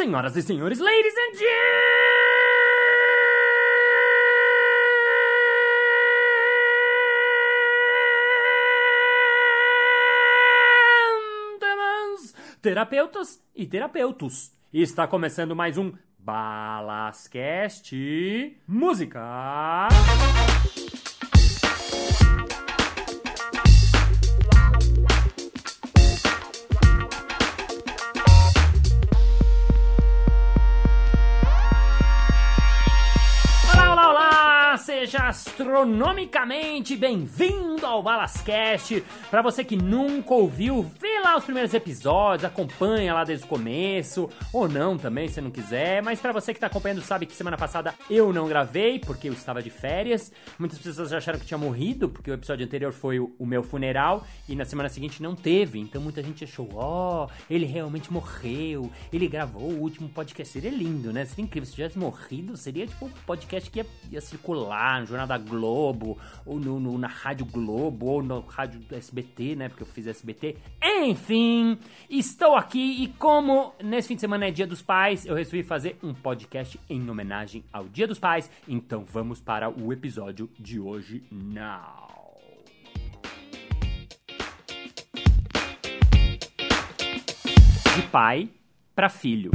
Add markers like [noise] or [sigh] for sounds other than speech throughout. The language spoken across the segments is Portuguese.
Senhoras e senhores, ladies and gentlemen, terapeutas e terapeutos. Está começando mais um Balascast Música. Astronomicamente bem-vindo ao Balascast. Para você que nunca ouviu, vê lá os primeiros episódios, acompanha lá desde o começo, ou não também, se não quiser. Mas para você que tá acompanhando, sabe que semana passada eu não gravei, porque eu estava de férias. Muitas pessoas acharam que tinha morrido, porque o episódio anterior foi o, meu funeral, e na semana seguinte não teve. Então muita gente achou, ó, ele realmente morreu, ele gravou o último podcast. Seria lindo, né? Seria incrível. Se tivesse morrido, seria tipo um podcast que ia, ia circular no Jornal da Globo, ou no, no- na Rádio Globo, ou no Rádio SBT, né? Porque eu fiz SBT. Enfim, estou aqui e como nesse fim de semana é Dia dos Pais, eu resolvi fazer um podcast em homenagem ao Dia dos Pais. Então vamos para o episódio de hoje now. De pai para filho.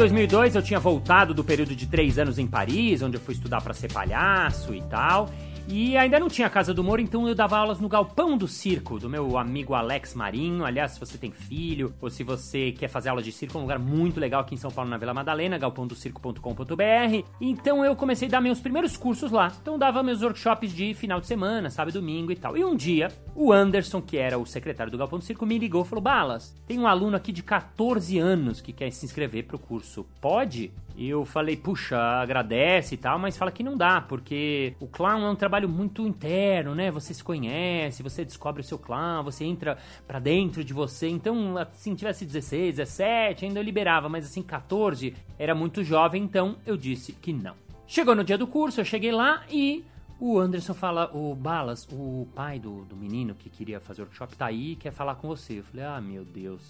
2002 eu tinha voltado do período de três anos em Paris, onde eu fui estudar para ser palhaço e tal. E ainda não tinha Casa do Humor, então eu dava aulas no Galpão do Circo, do meu amigo Alex Marinho. Aliás, se você tem filho ou se você quer fazer aula de circo, é um lugar muito legal aqui em São Paulo, na Vila Madalena, galpãodocirco.com.br. Então eu comecei a dar meus primeiros cursos lá. Então dava meus workshops de final de semana, sábado domingo e tal. E um dia, o Anderson, que era o secretário do Galpão do Circo, me ligou e falou: Balas, tem um aluno aqui de 14 anos que quer se inscrever pro curso. Pode? E eu falei, puxa, agradece e tal, mas fala que não dá, porque o clown é um trabalho muito interno, né? Você se conhece, você descobre o seu clown, você entra pra dentro de você. Então, assim, tivesse 16, 17, ainda eu liberava, mas assim, 14 era muito jovem, então eu disse que não. Chegou no dia do curso, eu cheguei lá e o Anderson fala, o Balas, o pai do, do menino que queria fazer workshop tá aí quer falar com você. Eu falei, ah, meu Deus,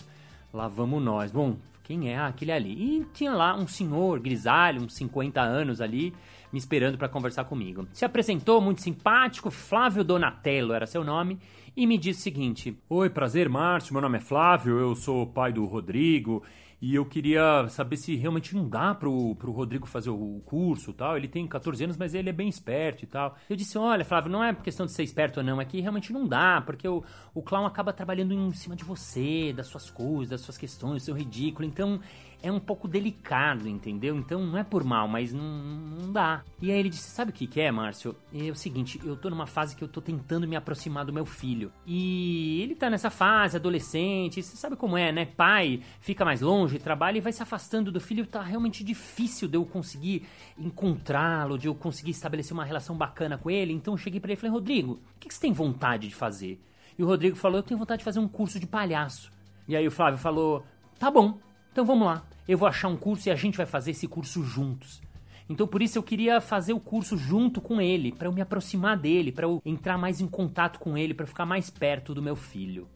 lá vamos nós. Bom, quem é? Aquele ali. E tinha lá um senhor grisalho, uns 50 anos ali, me esperando para conversar comigo. Se apresentou, muito simpático, Flávio Donatello era seu nome, e me disse o seguinte: Oi, prazer, Márcio, meu nome é Flávio, eu sou pai do Rodrigo. E eu queria saber se realmente não dá pro, pro Rodrigo fazer o curso tal. Ele tem 14 anos, mas ele é bem esperto e tal. Eu disse: Olha, Flávio, não é questão de ser esperto ou não, é que realmente não dá, porque o, o clown acaba trabalhando em cima de você, das suas coisas, das suas questões, do seu ridículo. Então é um pouco delicado, entendeu? Então não é por mal, mas não, não dá. E aí ele disse: Sabe o que, que é, Márcio? É o seguinte, eu tô numa fase que eu tô tentando me aproximar do meu filho. E ele tá nessa fase, adolescente, você sabe como é, né? Pai fica mais longe, trabalha e vai se afastando do filho. Tá realmente difícil de eu conseguir encontrá-lo, de eu conseguir estabelecer uma relação bacana com ele. Então eu cheguei pra ele e falei: Rodrigo, o que, que você tem vontade de fazer? E o Rodrigo falou: Eu tenho vontade de fazer um curso de palhaço. E aí o Flávio falou: Tá bom, então vamos lá. Eu vou achar um curso e a gente vai fazer esse curso juntos. Então por isso eu queria fazer o curso junto com ele, para eu me aproximar dele, para eu entrar mais em contato com ele, para ficar mais perto do meu filho.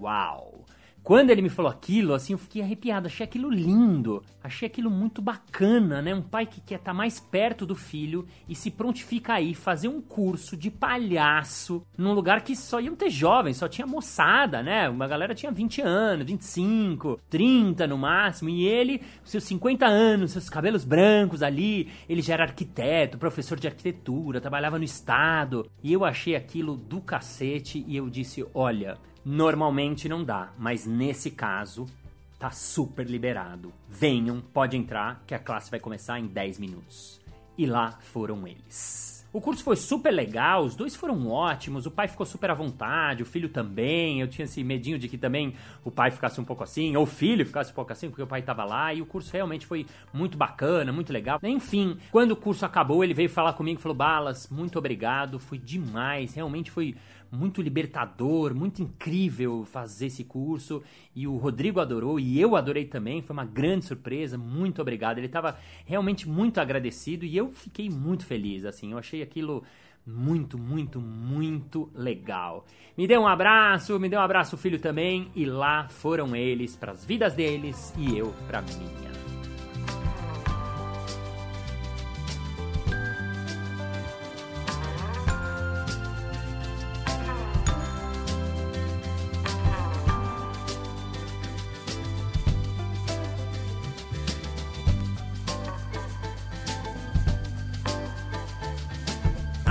Uau! Quando ele me falou aquilo, assim, eu fiquei arrepiado, achei aquilo lindo, achei aquilo muito bacana, né? Um pai que quer estar mais perto do filho e se prontifica aí fazer um curso de palhaço num lugar que só iam ter jovens, só tinha moçada, né? Uma galera tinha 20 anos, 25, 30 no máximo, e ele, seus 50 anos, seus cabelos brancos ali, ele já era arquiteto, professor de arquitetura, trabalhava no estado, e eu achei aquilo do cacete e eu disse, olha, Normalmente não dá, mas nesse caso tá super liberado. Venham, pode entrar, que a classe vai começar em 10 minutos. E lá foram eles. O curso foi super legal, os dois foram ótimos, o pai ficou super à vontade, o filho também. Eu tinha esse medinho de que também o pai ficasse um pouco assim, ou o filho ficasse um pouco assim, porque o pai tava lá, e o curso realmente foi muito bacana, muito legal. Enfim, quando o curso acabou, ele veio falar comigo e falou: Balas, muito obrigado, foi demais, realmente foi muito libertador, muito incrível fazer esse curso. E o Rodrigo adorou e eu adorei também. Foi uma grande surpresa. Muito obrigado. Ele estava realmente muito agradecido e eu fiquei muito feliz. Assim, eu achei aquilo muito, muito, muito legal. Me dê um abraço, me dê um abraço, filho também. E lá foram eles para as vidas deles e eu para minha.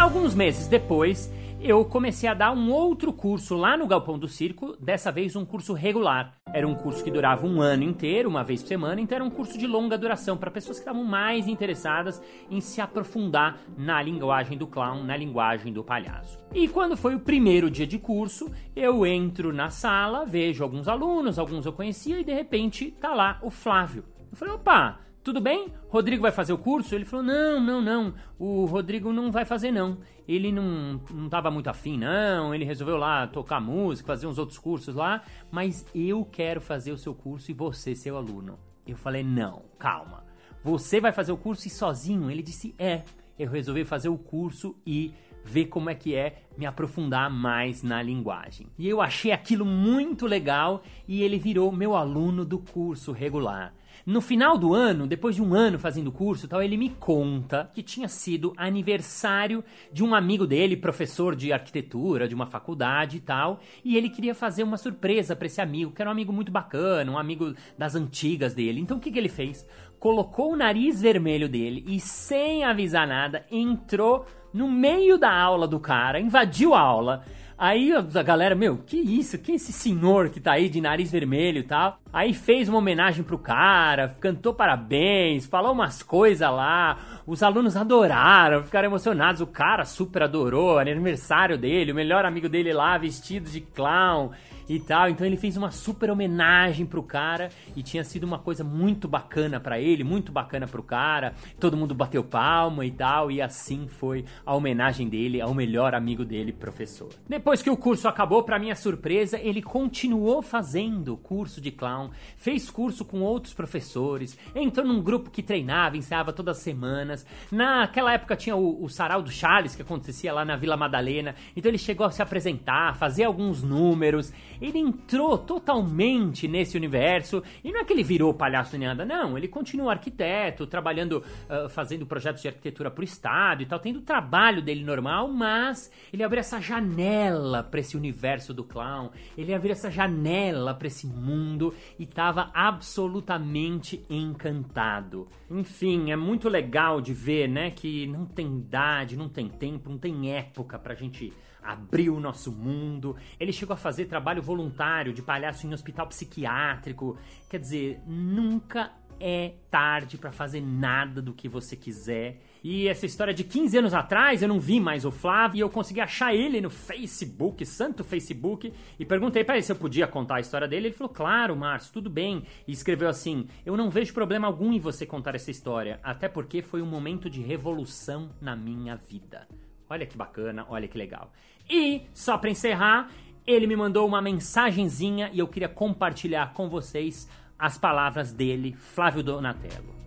Alguns meses depois, eu comecei a dar um outro curso lá no Galpão do Circo, dessa vez um curso regular. Era um curso que durava um ano inteiro, uma vez por semana, então era um curso de longa duração para pessoas que estavam mais interessadas em se aprofundar na linguagem do clown, na linguagem do palhaço. E quando foi o primeiro dia de curso, eu entro na sala, vejo alguns alunos, alguns eu conhecia e de repente tá lá o Flávio. Eu falei, opa, tudo bem? Rodrigo vai fazer o curso? Ele falou: Não, não, não. O Rodrigo não vai fazer, não. Ele não, não tava muito afim, não. Ele resolveu lá tocar música, fazer uns outros cursos lá. Mas eu quero fazer o seu curso e você, seu aluno. Eu falei: Não, calma. Você vai fazer o curso e sozinho? Ele disse: É. Eu resolvi fazer o curso e ver como é que é me aprofundar mais na linguagem. E eu achei aquilo muito legal e ele virou meu aluno do curso regular. No final do ano, depois de um ano fazendo curso tal, ele me conta que tinha sido aniversário de um amigo dele, professor de arquitetura de uma faculdade e tal, e ele queria fazer uma surpresa para esse amigo, que era um amigo muito bacana, um amigo das antigas dele. Então o que, que ele fez? Colocou o nariz vermelho dele e, sem avisar nada, entrou no meio da aula do cara, invadiu a aula Aí a galera, meu, que isso? Quem é esse senhor que tá aí de nariz vermelho e tal? Aí fez uma homenagem pro cara, cantou parabéns, falou umas coisas lá. Os alunos adoraram, ficaram emocionados. O cara super adorou, aniversário dele, o melhor amigo dele lá vestido de clown e tal. Então ele fez uma super homenagem pro cara e tinha sido uma coisa muito bacana para ele, muito bacana pro cara. Todo mundo bateu palma e tal, e assim foi a homenagem dele ao melhor amigo dele, professor. Depois que o curso acabou, para minha surpresa, ele continuou fazendo curso de clown, fez curso com outros professores, entrou num grupo que treinava, ensaiava todas as semanas. Naquela época tinha o, o sarau do Charles que acontecia lá na Vila Madalena, então ele chegou a se apresentar, fazer alguns números. Ele entrou totalmente nesse universo. E não é que ele virou palhaço nem nada, não. Ele continua arquiteto, trabalhando, uh, fazendo projetos de arquitetura pro estado e tal, tendo o trabalho dele normal, mas ele abriu essa janela para esse universo do clown, ele abriu essa janela para esse mundo e tava absolutamente encantado. Enfim, é muito legal de ver, né, que não tem idade, não tem tempo, não tem época pra gente abriu o nosso mundo. Ele chegou a fazer trabalho voluntário de palhaço em hospital psiquiátrico. Quer dizer, nunca é tarde para fazer nada do que você quiser. E essa história de 15 anos atrás, eu não vi mais o Flávio e eu consegui achar ele no Facebook, santo Facebook, e perguntei para ele se eu podia contar a história dele. Ele falou: "Claro, Márcio, tudo bem". E escreveu assim: "Eu não vejo problema algum em você contar essa história, até porque foi um momento de revolução na minha vida". Olha que bacana, olha que legal. E, só para encerrar, ele me mandou uma mensagenzinha e eu queria compartilhar com vocês as palavras dele, Flávio Donatello.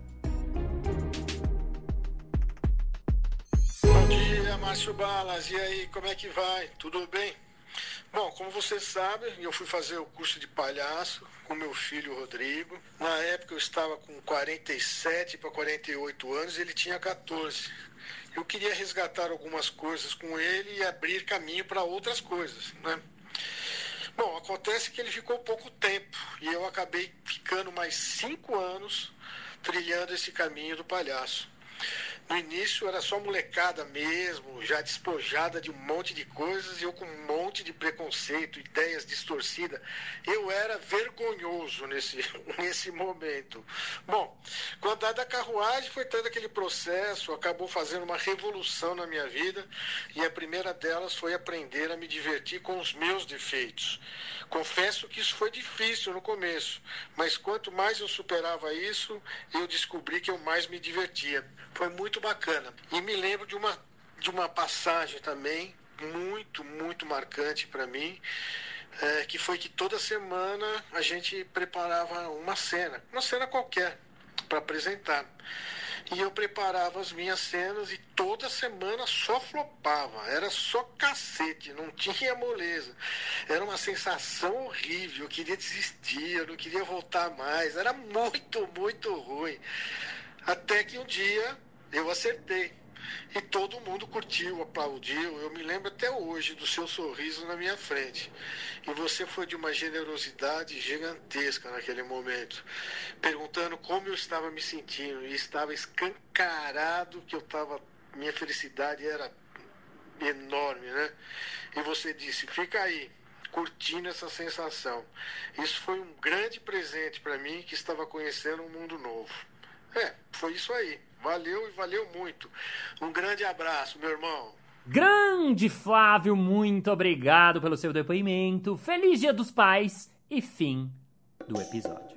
Márcio Balas. E aí, como é que vai? Tudo bem? Bom, como você sabe, eu fui fazer o curso de palhaço com meu filho Rodrigo. Na época eu estava com 47 para 48 anos e ele tinha 14 eu queria resgatar algumas coisas com ele e abrir caminho para outras coisas, né? Bom, acontece que ele ficou pouco tempo e eu acabei ficando mais cinco anos trilhando esse caminho do palhaço. No início era só molecada mesmo, já despojada de um monte de coisas e eu com um monte de preconceito, ideias distorcidas. Eu era vergonhoso nesse, [laughs] nesse momento. Bom, com a da carruagem foi todo aquele processo, acabou fazendo uma revolução na minha vida e a primeira delas foi aprender a me divertir com os meus defeitos. Confesso que isso foi difícil no começo, mas quanto mais eu superava isso, eu descobri que eu mais me divertia. Foi muito bacana. E me lembro de uma, de uma passagem também muito, muito marcante para mim, é, que foi que toda semana a gente preparava uma cena, uma cena qualquer, para apresentar. E eu preparava as minhas cenas e toda semana só flopava. Era só cacete, não tinha moleza. Era uma sensação horrível. Eu queria desistir, eu não queria voltar mais. Era muito, muito ruim. Até que um dia eu acertei. E todo mundo curtiu, aplaudiu. Eu me lembro até hoje do seu sorriso na minha frente. E você foi de uma generosidade gigantesca naquele momento, perguntando como eu estava me sentindo. E estava escancarado que eu estava. Minha felicidade era enorme, né? E você disse: fica aí, curtindo essa sensação. Isso foi um grande presente para mim que estava conhecendo um mundo novo. É, foi isso aí. Valeu e valeu muito. Um grande abraço, meu irmão. Grande Flávio, muito obrigado pelo seu depoimento. Feliz Dia dos Pais e fim do episódio.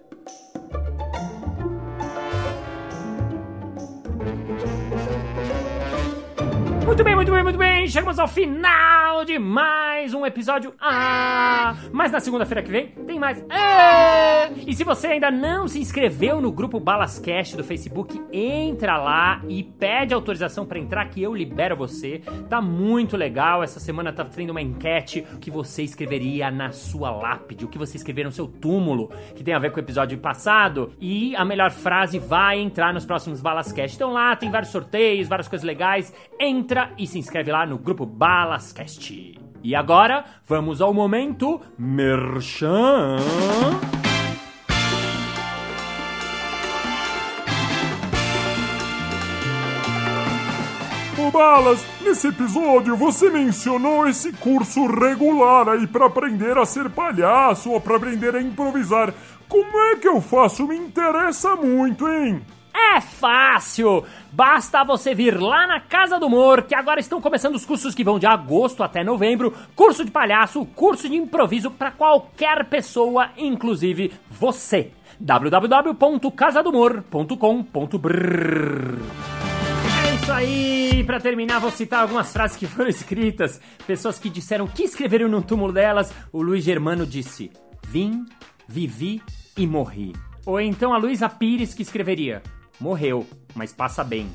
Muito bem, muito bem, muito bem. Chegamos ao final de mais um episódio. Ah! Mas na segunda-feira que vem tem mais. Ah! E se você ainda não se inscreveu no grupo Balascast do Facebook, entra lá e pede autorização para entrar que eu libero você. Tá muito legal. Essa semana tá tendo uma enquete o que você escreveria na sua lápide, o que você escreveria no seu túmulo, que tem a ver com o episódio passado. E a melhor frase vai entrar nos próximos Balascast. Então lá tem vários sorteios, várias coisas legais. Entra e se inscreve lá no grupo Balascast. E agora, vamos ao momento Merchan. Ô Balas, nesse episódio você mencionou esse curso regular aí para aprender a ser palhaço ou para aprender a improvisar. Como é que eu faço? Me interessa muito, hein? É fácil! Basta você vir lá na Casa do Humor, que agora estão começando os cursos que vão de agosto até novembro. Curso de palhaço, curso de improviso para qualquer pessoa, inclusive você. www.casadomor.com.br É isso aí! Para terminar, vou citar algumas frases que foram escritas. Pessoas que disseram que escreveram no túmulo delas. O Luiz Germano disse: Vim, vivi e morri. Ou então a Luísa Pires que escreveria: morreu, mas passa bem.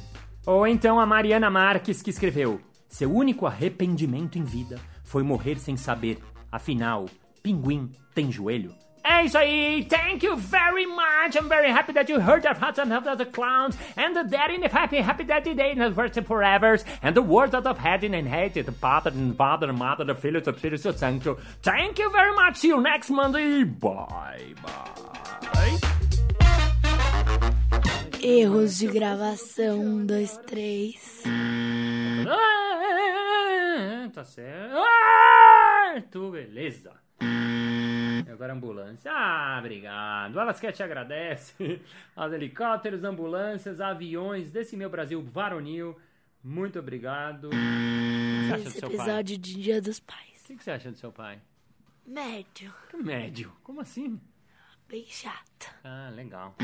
Ou então a Mariana Marques que escreveu: Seu único arrependimento em vida foi morrer sem saber. Afinal, pinguim tem joelho. É isso aí! Thank you very much! I'm very happy that you heard the hearts and of the clowns and the dead in the happy, happy daddy day in the words forever and the words of heading and hated the father and father and mother, the filhos of Espírito Santo. Thank you very much! See you next Monday! Bye bye! Erros de gravação, um, dois, três. Ah, tá certo, beleza. Agora a ambulância. Ah, obrigado. Elas quer te agradece. Aos helicópteros, ambulâncias, aviões desse meu Brasil varonil. Muito obrigado. O Esse seu pai? episódio de Dia dos O Pais. que você acha do seu pai? Médio. Que médio. Como assim? Bem chato. Ah, legal.